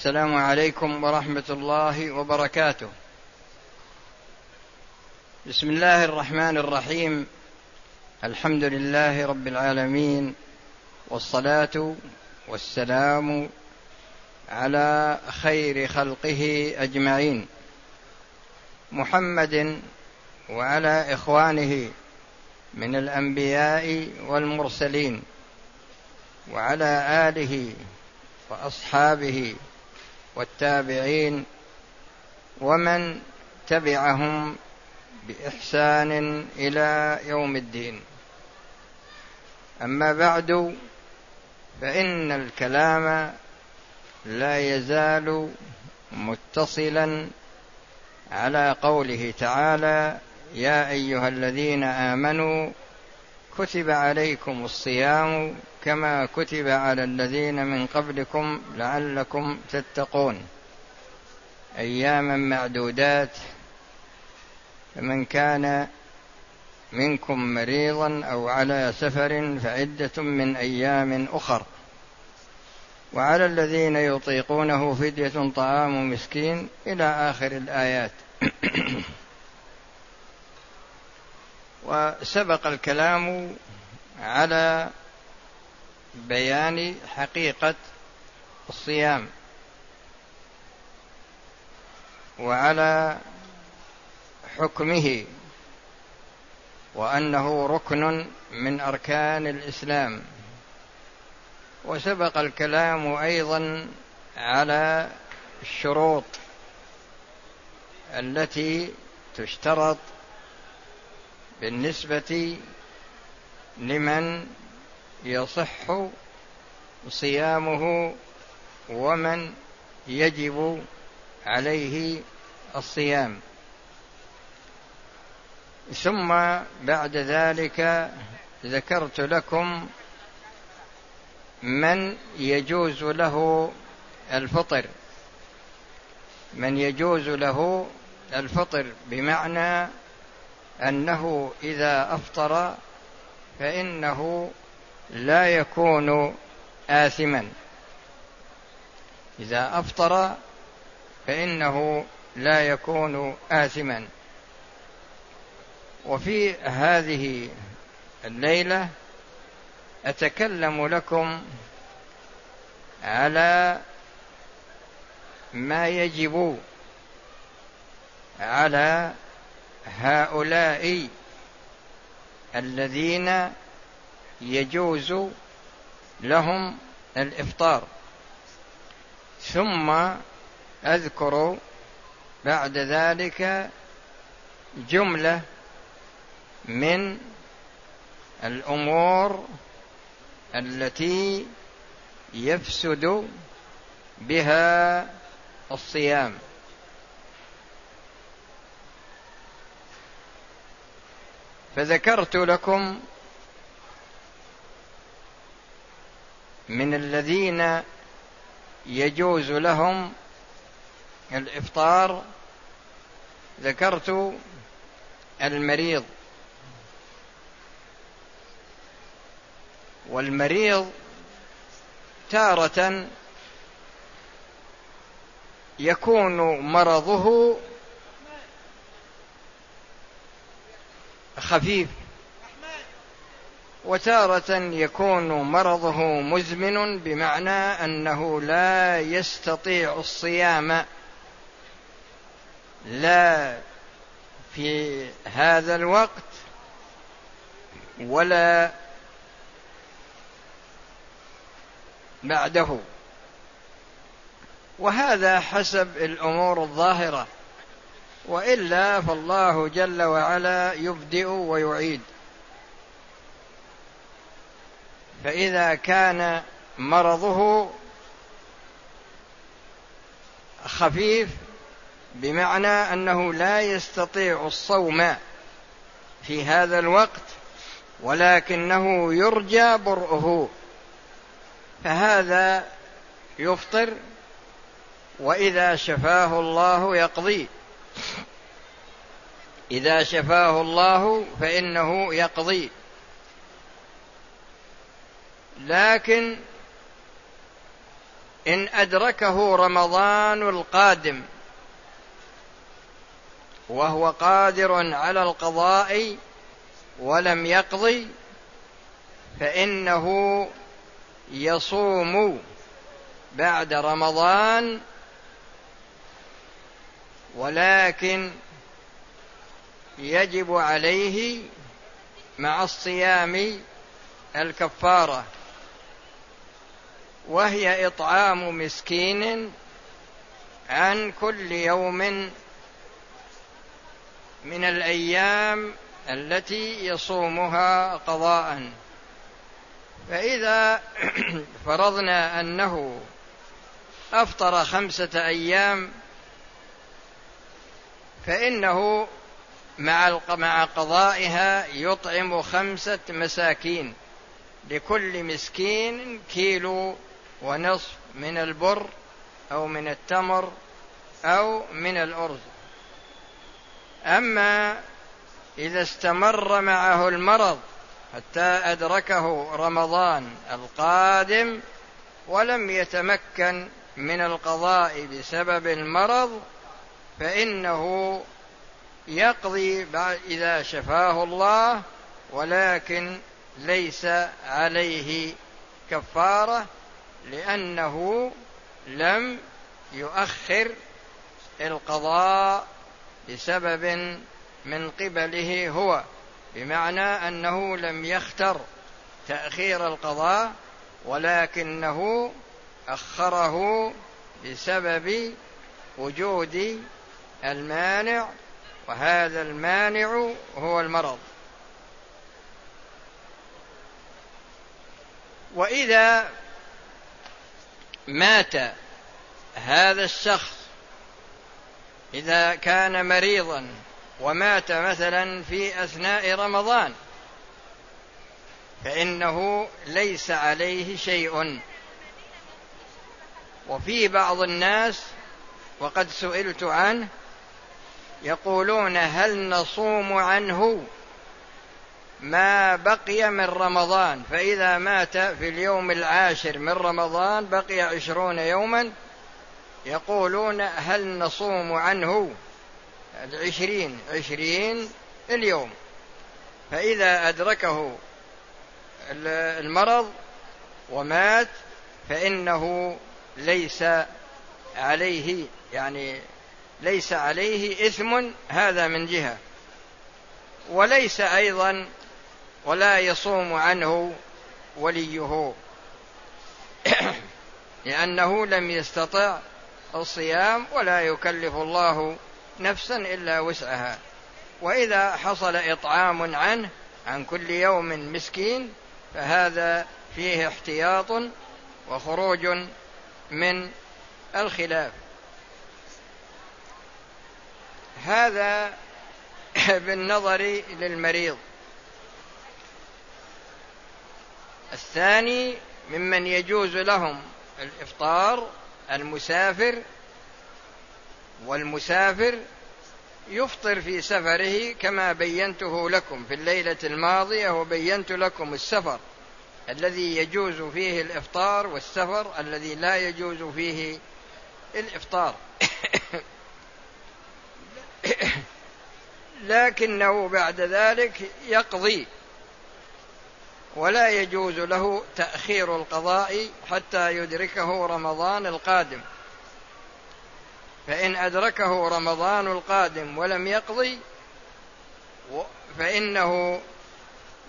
السلام عليكم ورحمة الله وبركاته. بسم الله الرحمن الرحيم. الحمد لله رب العالمين. والصلاة والسلام على خير خلقه أجمعين. محمد وعلى إخوانه من الأنبياء والمرسلين. وعلى آله وأصحابه والتابعين ومن تبعهم بإحسان إلى يوم الدين. أما بعد فإن الكلام لا يزال متصلا على قوله تعالى يا أيها الذين آمنوا كتب عليكم الصيام كما كتب على الذين من قبلكم لعلكم تتقون. أياما معدودات فمن كان منكم مريضا أو على سفر فعدة من أيام أخر. وعلى الذين يطيقونه فدية طعام مسكين إلى آخر الآيات. وسبق الكلام على بيان حقيقة الصيام. وعلى حكمه وأنه ركن من أركان الإسلام. وسبق الكلام أيضا على الشروط التي تشترط بالنسبة لمن يصح صيامه ومن يجب عليه الصيام. ثم بعد ذلك ذكرت لكم من يجوز له الفطر. من يجوز له الفطر بمعنى أنه إذا أفطر فإنه لا يكون آثما. إذا أفطر فإنه لا يكون آثما. وفي هذه الليلة أتكلم لكم على ما يجب على هؤلاء الذين يجوز لهم الإفطار. ثم أذكر بعد ذلك جملة من الأمور التي يفسد بها الصيام. فذكرت لكم من الذين يجوز لهم الإفطار ذكرت المريض. والمريض تارة يكون مرضه خفيف. وتارة يكون مرضه مزمن بمعنى أنه لا يستطيع الصيام. لا في هذا الوقت ولا بعده. وهذا حسب الأمور الظاهرة. وإلا فالله جل وعلا يبدئ ويعيد. فإذا كان مرضه خفيف بمعنى أنه لا يستطيع الصوم في هذا الوقت ولكنه يرجى برؤه. فهذا يفطر وإذا شفاه الله يقضي. إذا شفاه الله فإنه يقضي. لكن إن أدركه رمضان القادم وهو قادر على القضاء ولم يقضي فإنه يصوم بعد رمضان ولكن يجب عليه مع الصيام الكفارة. وهي إطعام مسكين عن كل يوم من الأيام التي يصومها قضاء. فإذا فرضنا أنه أفطر خمسة أيام فإنه مع مع قضائها يطعم خمسة مساكين لكل مسكين كيلو ونصف من البر أو من التمر أو من الأرز. أما إذا استمر معه المرض حتى أدركه رمضان القادم ولم يتمكن من القضاء بسبب المرض فإنه يقضي إذا شفاه الله ولكن ليس عليه كفارة لأنه لم يؤخر القضاء بسبب من قبله هو بمعنى أنه لم يختر تأخير القضاء ولكنه أخره بسبب وجود المانع وهذا المانع هو المرض. وإذا مات هذا الشخص إذا كان مريضا ومات مثلا في أثناء رمضان فإنه ليس عليه شيء. وفي بعض الناس وقد سئلت عنه يقولون هل نصوم عنه؟ ما بقي من رمضان فإذا مات في اليوم العاشر من رمضان بقي عشرون يوما يقولون هل نصوم عنه العشرين عشرين اليوم. فإذا أدركه المرض ومات فإنه ليس عليه يعني ليس عليه إثم هذا من جهة. وليس أيضا ولا يصوم عنه وليه. لأنه لم يستطع الصيام ولا يكلف الله نفسا إلا وسعها. وإذا حصل إطعام عنه عن كل يوم مسكين فهذا فيه احتياط وخروج من الخلاف. هذا بالنظر للمريض. الثاني ممن يجوز لهم الإفطار المسافر والمسافر يفطر في سفره كما بينته لكم في الليلة الماضية وبينت لكم السفر. الذي يجوز فيه الإفطار والسفر الذي لا يجوز فيه الإفطار. لكنه بعد ذلك يقضي. ولا يجوز له تأخير القضاء حتى يدركه رمضان القادم. فإن أدركه رمضان القادم ولم يقضي فإنه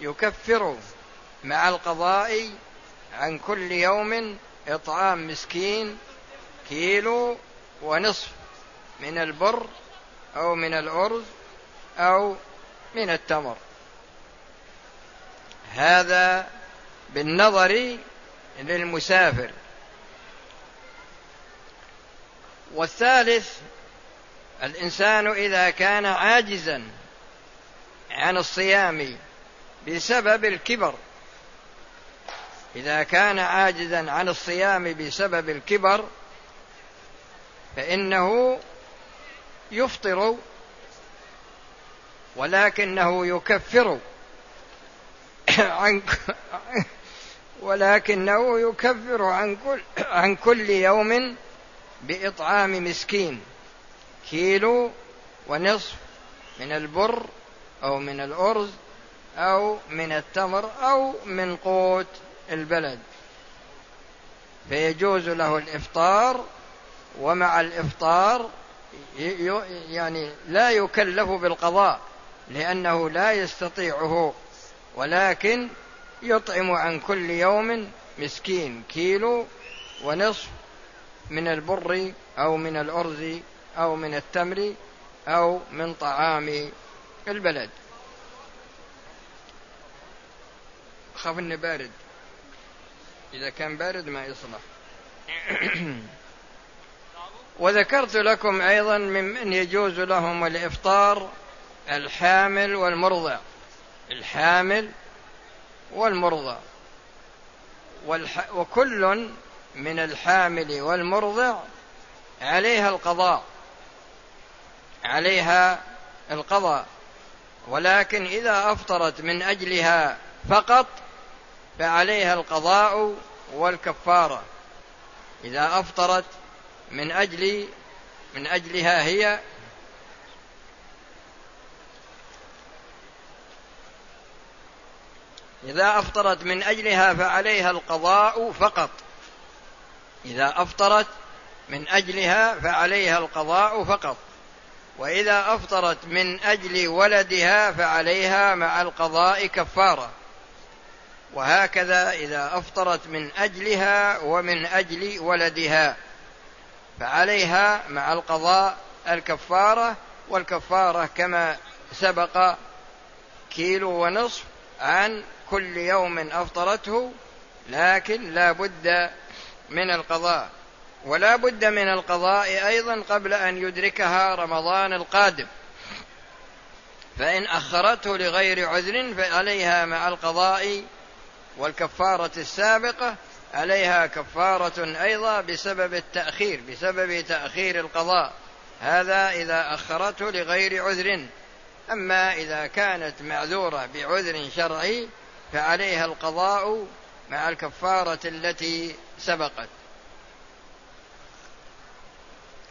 يكفر مع القضاء عن كل يوم إطعام مسكين كيلو ونصف من البر أو من الأرز أو من التمر. هذا بالنظر للمسافر. والثالث الإنسان إذا كان عاجزا عن الصيام بسبب الكبر. إذا كان عاجزا عن الصيام بسبب الكبر فإنه يفطر ولكنه يكفر. عن ولكنه يكفر عن كل عن كل يوم بإطعام مسكين. كيلو ونصف من البر أو من الأرز أو من التمر أو من قوت البلد. فيجوز له الإفطار ومع الإفطار يعني لا يكلف بالقضاء لأنه لا يستطيعه. ولكن يطعم عن كل يوم مسكين كيلو ونصف من البر أو من الأرز أو من التمر أو من طعام البلد. خاف انه بارد. إذا كان بارد ما يصلح. وذكرت لكم أيضا ممن يجوز لهم الإفطار الحامل والمرضع. الحامل والمرضع. وكل من الحامل والمرضع عليها القضاء. عليها القضاء. ولكن إذا أفطرت من أجلها فقط فعليها القضاء والكفارة. إذا أفطرت من أجل من أجلها هي إذا أفطرت من أجلها فعليها القضاء فقط. إذا أفطرت من أجلها فعليها القضاء فقط. وإذا أفطرت من أجل ولدها فعليها مع القضاء كفارة. وهكذا إذا أفطرت من أجلها ومن أجل ولدها فعليها مع القضاء الكفارة. والكفارة كما سبق كيلو ونصف عن كل يوم أفطرته لكن لا بد من القضاء. ولا بد من القضاء أيضا قبل أن يدركها رمضان القادم. فإن أخرته لغير عذر فعليها مع القضاء والكفارة السابقة عليها كفارة أيضا بسبب التأخير بسبب تأخير القضاء. هذا إذا أخرته لغير عذر. أما إذا كانت معذورة بعذر شرعي فعليها القضاء مع الكفارة التي سبقت.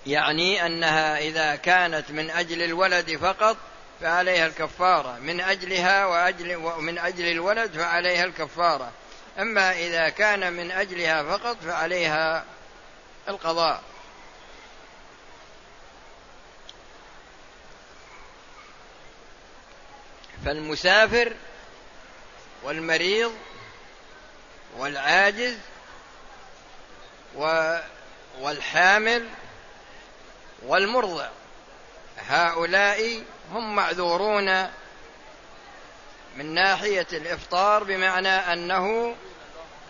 يعني أنها إذا كانت من أجل الولد فقط فعليها الكفارة من أجلها وأجل ومن أجل الولد فعليها الكفارة. أما إذا كان من أجلها فقط فعليها القضاء. فالمسافر والمريض والعاجز والحامل والمرضع. هؤلاء هم معذورون من ناحية الإفطار بمعنى أنه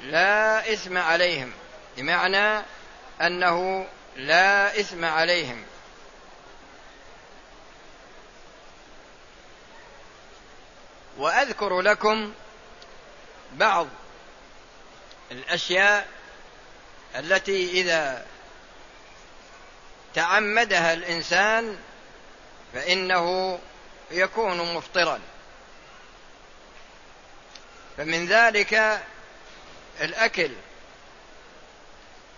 لا إثم عليهم بمعنى أنه لا إثم عليهم. وأذكر لكم بعض الأشياء التي إذا تعمدها الإنسان فإنه يكون مفطرا. فمن ذلك الأكل.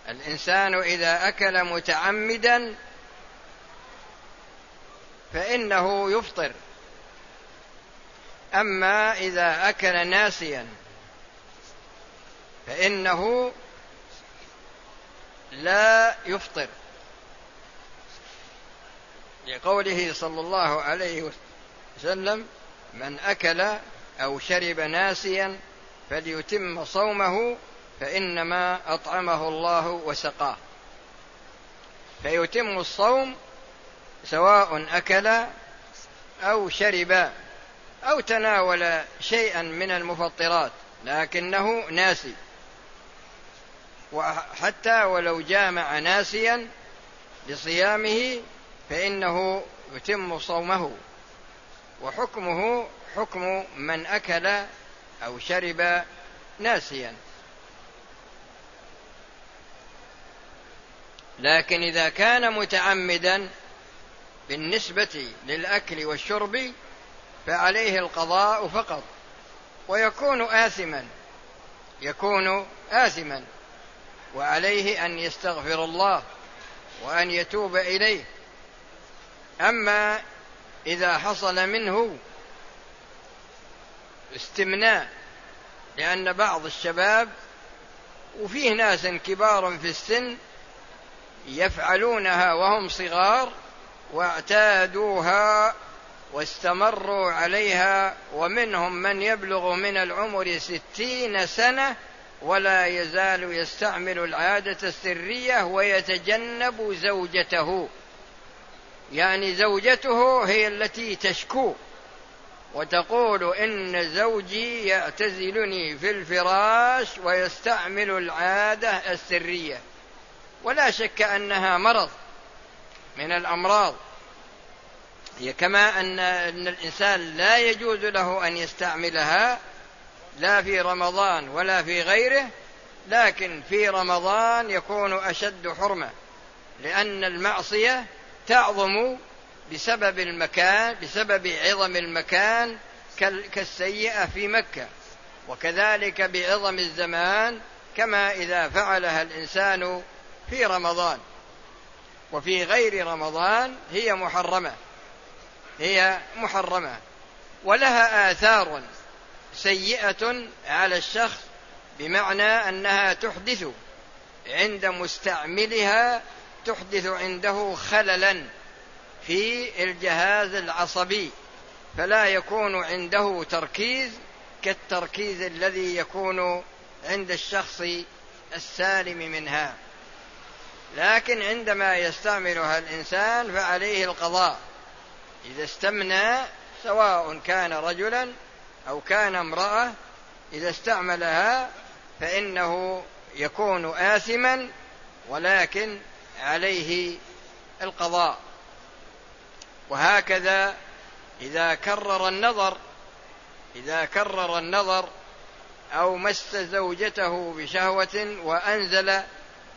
الإنسان إذا أكل متعمدا فإنه يفطر. أما إذا أكل ناسيا فإنه لا يفطر. لقوله صلى الله عليه وسلم من أكل أو شرب ناسيا فليتم صومه فإنما أطعمه الله وسقاه. فيتم الصوم سواء أكل أو شرب أو تناول شيئا من المفطرات لكنه ناسي. وحتى ولو جامع ناسيا لصيامه فإنه يتم صومه. وحكمه حكم من أكل أو شرب ناسيا. لكن إذا كان متعمدا بالنسبة للأكل والشرب فعليه القضاء فقط. ويكون آثما. يكون آثما. وعليه أن يستغفر الله وأن يتوب إليه. أما إذا حصل منه استمناء لأن بعض الشباب وفيه ناس كبار في السن يفعلونها وهم صغار واعتادوها واستمروا عليها ومنهم من يبلغ من العمر ستين سنة ولا يزال يستعمل العادة السرية ويتجنب زوجته. يعني زوجته هي التي تشكو وتقول إن زوجي يعتزلني في الفراش ويستعمل العادة السرية. ولا شك أنها مرض من الأمراض. هي كما أن الإنسان لا يجوز له أن يستعملها لا في رمضان ولا في غيره لكن في رمضان يكون أشد حرمة لأن المعصية تعظم بسبب المكان بسبب عظم المكان كالسيئة في مكة. وكذلك بعظم الزمان كما إذا فعلها الإنسان في رمضان. وفي غير رمضان هي محرمة هي محرمة ولها آثار سيئة على الشخص بمعنى أنها تحدث عند مستعملها تحدث عنده خللا في الجهاز العصبي فلا يكون عنده تركيز كالتركيز الذي يكون عند الشخص السالم منها. لكن عندما يستعملها الإنسان فعليه القضاء إذا استمنى سواء كان رجلا أو كان امرأة إذا استعملها فإنه يكون آثما ولكن عليه القضاء. وهكذا إذا كرر النظر إذا كرر النظر أو مس زوجته بشهوة وأنزل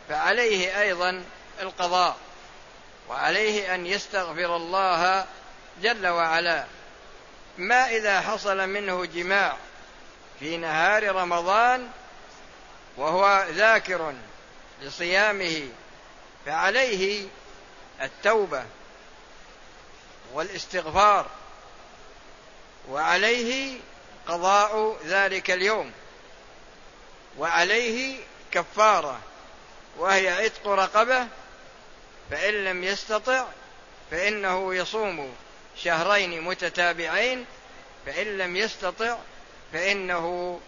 فعليه أيضا القضاء وعليه أن يستغفر الله جل وعلا. ما إذا حصل منه جماع في نهار رمضان وهو ذاكر لصيامه فعليه التوبة والاستغفار وعليه قضاء ذلك اليوم وعليه كفارة وهي عتق رقبة فإن لم يستطع فإنه يصوم. شهرين متتابعين فإن لم يستطع فإنه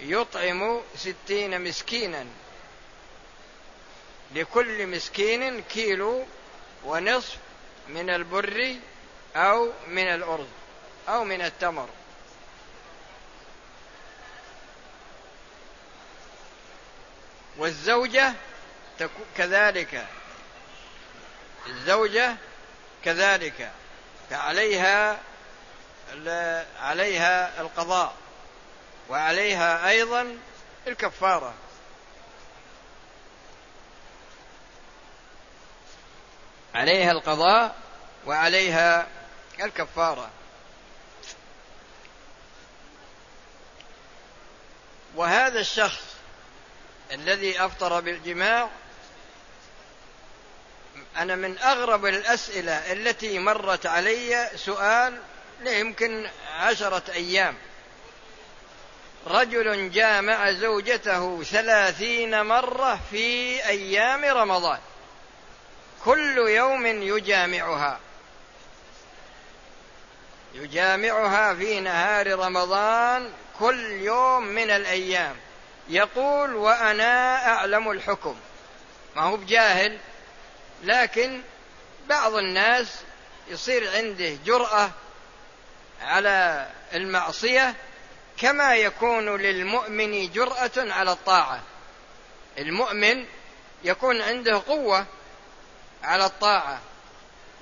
يطعم ستين مسكينا. لكل مسكين كيلو ونصف من البر أو من الأرز أو من التمر. والزوجة كذلك. الزوجة كذلك. فعليها عليها القضاء وعليها أيضا الكفارة. عليها القضاء وعليها الكفارة. وهذا الشخص الذي أفطر بالجماع أنا من أغرب الأسئلة التي مرت علي سؤال يمكن عشرة أيام. رجل جامع زوجته ثلاثين مرة في أيام رمضان. كل يوم يجامعها. يجامعها في نهار رمضان كل يوم من الأيام. يقول وأنا أعلم الحكم. ما هو بجاهل؟ لكن بعض الناس يصير عنده جرأة على المعصية كما يكون للمؤمن جرأة على الطاعة. المؤمن يكون عنده قوة على الطاعة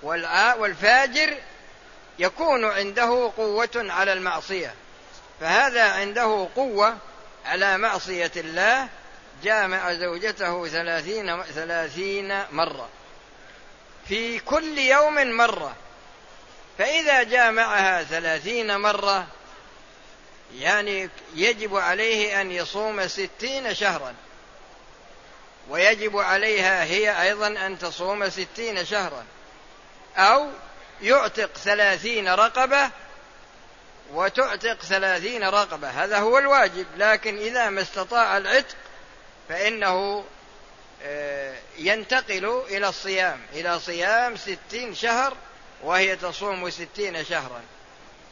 والفاجر يكون عنده قوة على المعصية. فهذا عنده قوة على معصية الله جامع زوجته ثلاثين, ثلاثين مرة. في كل يوم مرة. فإذا جامعها ثلاثين مرة يعني يجب عليه أن يصوم ستين شهرا. ويجب عليها هي أيضا أن تصوم ستين شهرا. أو يعتق ثلاثين رقبة وتعتق ثلاثين رقبة. هذا هو الواجب لكن إذا ما استطاع العتق فإنه ينتقل إلى الصيام إلى صيام ستين شهر وهي تصوم ستين شهرا.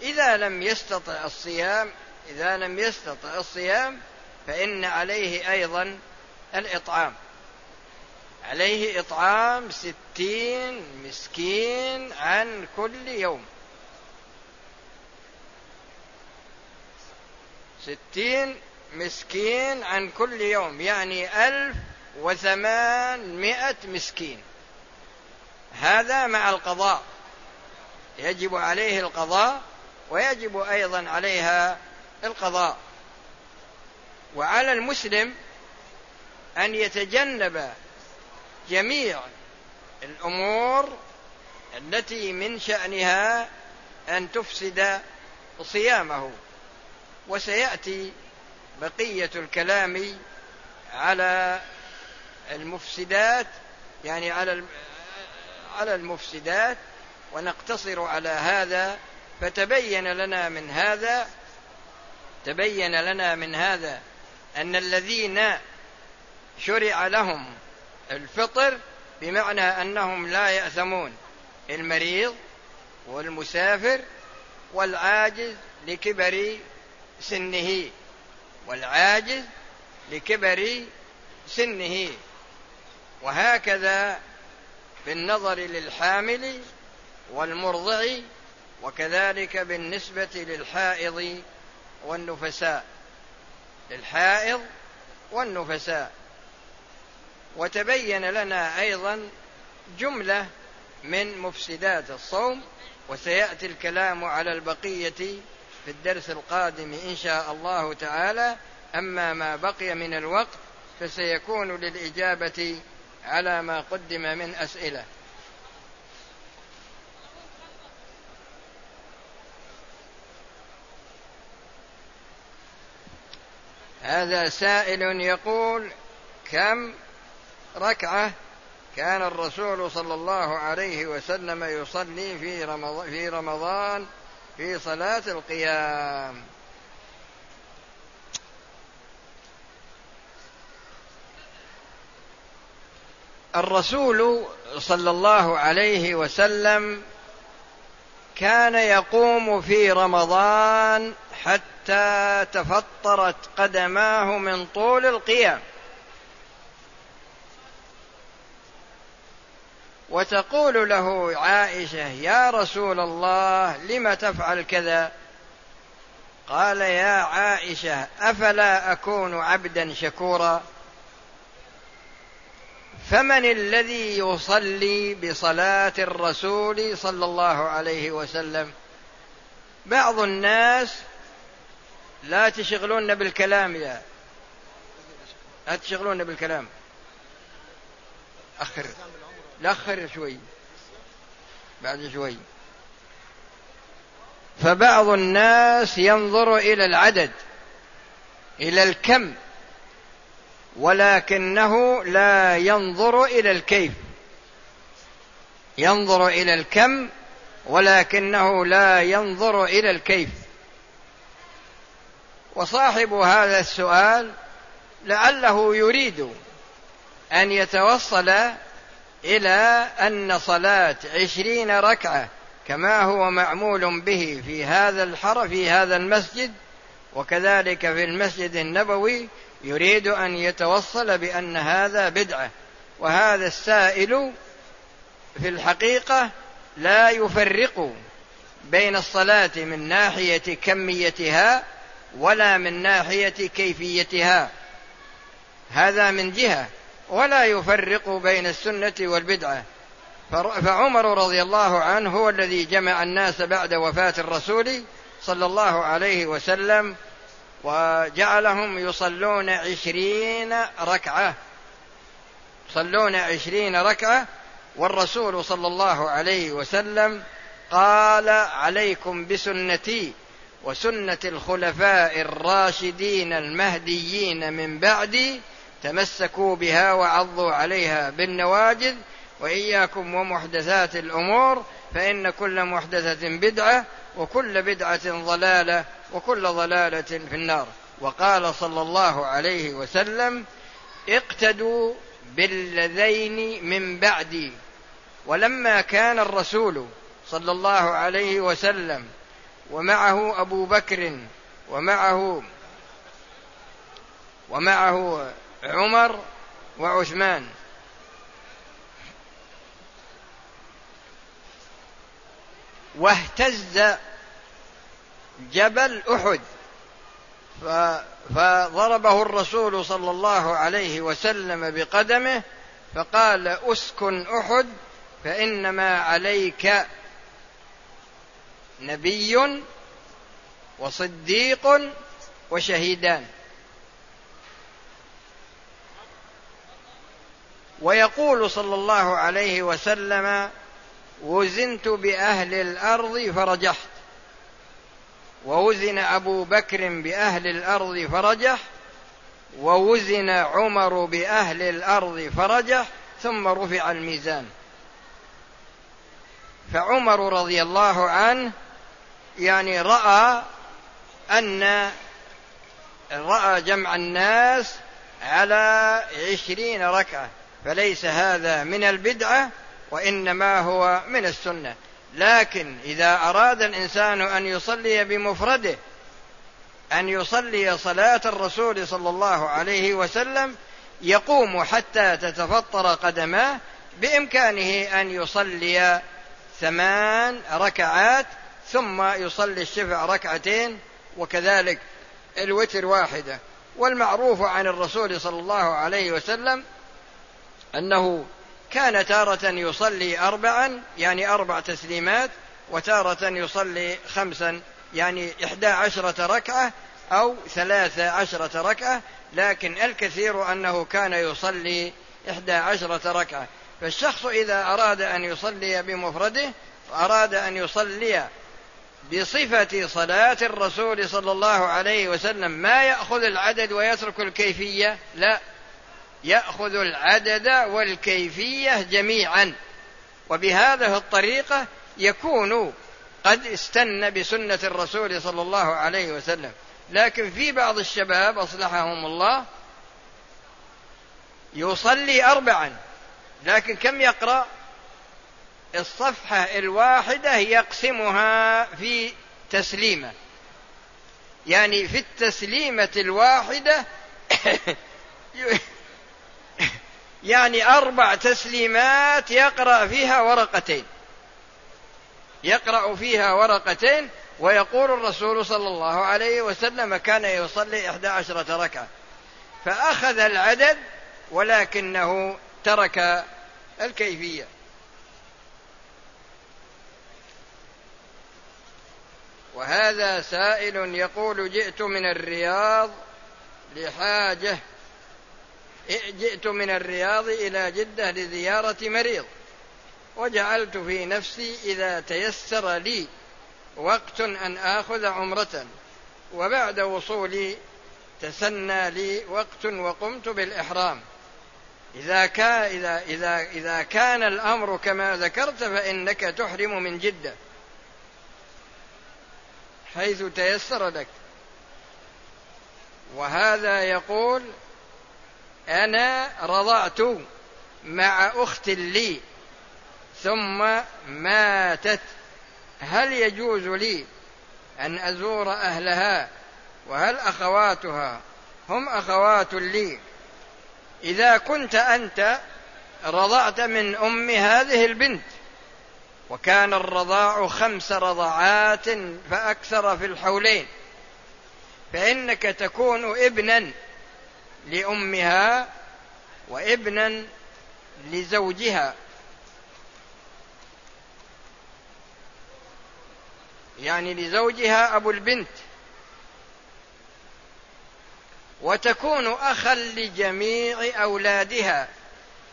إذا لم يستطع الصيام إذا لم يستطع الصيام فإن عليه أيضا الإطعام. عليه إطعام ستين مسكين عن كل يوم. ستين مسكين عن كل يوم يعني ألف وثمانمائة مسكين. هذا مع القضاء. يجب عليه القضاء ويجب أيضا عليها القضاء. وعلى المسلم أن يتجنب جميع الأمور التي من شأنها أن تفسد صيامه. وسيأتي بقية الكلام على المفسدات يعني على على المفسدات ونقتصر على هذا فتبين لنا من هذا تبين لنا من هذا أن الذين شرع لهم الفطر بمعنى أنهم لا يأثمون المريض والمسافر والعاجز لكبر سنه والعاجز لكبر سنه. وهكذا بالنظر للحامل والمرضع وكذلك بالنسبة للحائض والنفساء. للحائض والنفساء. وتبين لنا أيضا جملة من مفسدات الصوم وسيأتي الكلام على البقية في الدرس القادم إن شاء الله تعالى. أما ما بقي من الوقت فسيكون للإجابة على ما قدم من أسئلة. هذا سائل يقول كم ركعة كان الرسول صلى الله عليه وسلم يصلي في رمضان في صلاة القيام؟ الرسول صلى الله عليه وسلم كان يقوم في رمضان حتى تفطرت قدماه من طول القيام. وتقول له عائشة يا رسول الله لم تفعل كذا؟ قال يا عائشة أفلا أكون عبدا شكورا؟ فمن الذي يصلي بصلاة الرسول صلى الله عليه وسلم؟ بعض الناس لا تشغلون بالكلام يا. لا تشغلون بالكلام. أخر. لأخر شوي. بعد شوي. فبعض الناس ينظر إلى العدد إلى الكم. ولكنه لا ينظر إلى الكيف. ينظر إلى الكم ولكنه لا ينظر إلى الكيف. وصاحب هذا السؤال لعله يريد أن يتوصل إلى أن صلاة عشرين ركعة كما هو معمول به في هذا الحر في هذا المسجد وكذلك في المسجد النبوي يريد أن يتوصل بأن هذا بدعة وهذا السائل في الحقيقة لا يفرق بين الصلاة من ناحية كميتها ولا من ناحية كيفيتها. هذا من جهة ولا يفرق بين السنة والبدعة. فعمر رضي الله عنه هو الذي جمع الناس بعد وفاة الرسول صلى الله عليه وسلم وجعلهم يصلون عشرين ركعة. يصلون عشرين ركعة. والرسول صلى الله عليه وسلم قال عليكم بسنتي وسنة الخلفاء الراشدين المهديين من بعدي تمسكوا بها وعضوا عليها بالنواجذ وإياكم ومحدثات الأمور فإن كل محدثة بدعة وكل بدعة ضلالة وكل ضلالة في النار. وقال صلى الله عليه وسلم اقتدوا بالذين من بعدي. ولما كان الرسول صلى الله عليه وسلم ومعه أبو بكر ومعه ومعه عمر وعثمان. واهتز جبل أحد. فضربه الرسول صلى الله عليه وسلم بقدمه فقال أسكن أحد فإنما عليك نبي وصديق وشهيدان. ويقول صلى الله عليه وسلم وزنت بأهل الأرض فرجحت. ووزن أبو بكر بأهل الأرض فرجح ووزن عمر بأهل الأرض فرجح ثم رفع الميزان. فعمر رضي الله عنه يعني رأى أن رأى جمع الناس على عشرين ركعة فليس هذا من البدعة وإنما هو من السنة. لكن إذا أراد الإنسان أن يصلي بمفرده أن يصلي صلاة الرسول صلى الله عليه وسلم يقوم حتى تتفطر قدماه بإمكانه أن يصلي ثمان ركعات ثم يصلي الشفع ركعتين وكذلك الوتر واحدة. والمعروف عن الرسول صلى الله عليه وسلم أنه كان تارة يصلي أربعا يعني أربع تسليمات وتارة يصلي خمسا يعني إحدى عشرة ركعة أو ثلاث عشرة ركعة لكن الكثير أنه كان يصلي إحدى عشرة ركعة. فالشخص إذا أراد أن يصلي بمفرده أراد أن يصلي بصفة صلاة الرسول صلى الله عليه وسلم ما يأخذ العدد ويترك الكيفية؟ لا. يأخذ العدد والكيفية جميعا. وبهذه الطريقة يكون قد استن بسنة الرسول صلى الله عليه وسلم. لكن في بعض الشباب أصلحهم الله يصلي اربعا. لكن كم يقرأ؟ الصفحة الواحدة يقسمها في تسليمة. يعني في التسليمة الواحدة يعني أربع تسليمات يقرأ فيها ورقتين. يقرأ فيها ورقتين ويقول الرسول صلى الله عليه وسلم كان يصلي إحدى عشرة ركعة. فأخذ العدد ولكنه ترك الكيفية. وهذا سائل يقول جئت من الرياض لحاجة جئت من الرياض إلى جدة لزيارة مريض وجعلت في نفسي إذا تيسر لي وقت أن آخذ عمرة وبعد وصولي تسنى لي وقت وقمت بالإحرام. إذا كان إذا إذا إذا كان الأمر كما ذكرت فإنك تحرم من جدة حيث تيسر لك. وهذا يقول أنا رضعت مع أخت لي ثم ماتت. هل يجوز لي أن أزور أهلها؟ وهل أخواتها؟ هم أخوات لي. إذا كنت أنت رضعت من أم هذه البنت وكان الرضاع خمس رضعات فأكثر في الحولين فإنك تكون ابنا لأمها وابنا لزوجها. يعني لزوجها أبو البنت. وتكون أخا لجميع أولادها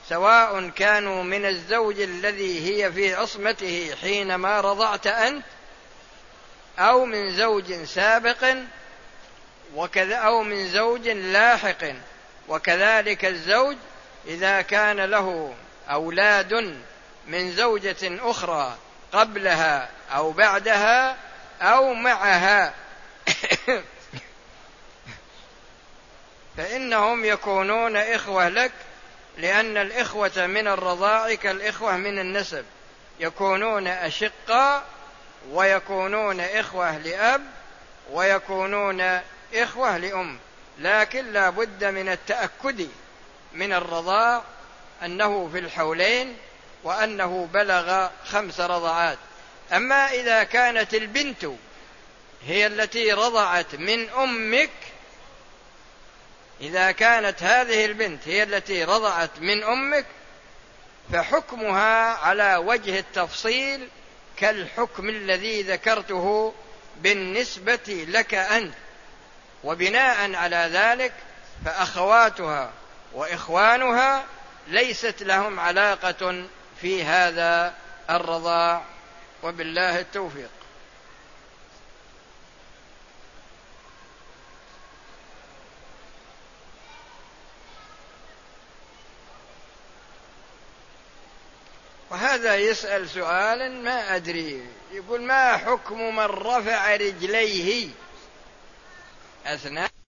سواء كانوا من الزوج الذي هي في عصمته حينما رضعت أنت أو من زوج سابق وكذا أو من زوج لاحق وكذلك الزوج إذا كان له أولاد من زوجة أخرى قبلها أو بعدها أو معها. فإنهم يكونون إخوة لك لأن الإخوة من الرضاع كالإخوة من النسب. يكونون أشقاء ويكونون إخوة لأب ويكونون إخوة لأم لكن لا بد من التأكد من الرضاع أنه في الحولين وأنه بلغ خمس رضعات. أما إذا كانت البنت هي التي رضعت من أمك إذا كانت هذه البنت هي التي رضعت من أمك فحكمها على وجه التفصيل كالحكم الذي ذكرته بالنسبة لك أنت. وبناء على ذلك فأخواتها وإخوانها ليست لهم علاقة في هذا الرضاع. وبالله التوفيق. وهذا يسأل سؤالا ما أدري. يقول ما حكم من رفع رجليه؟ أثناء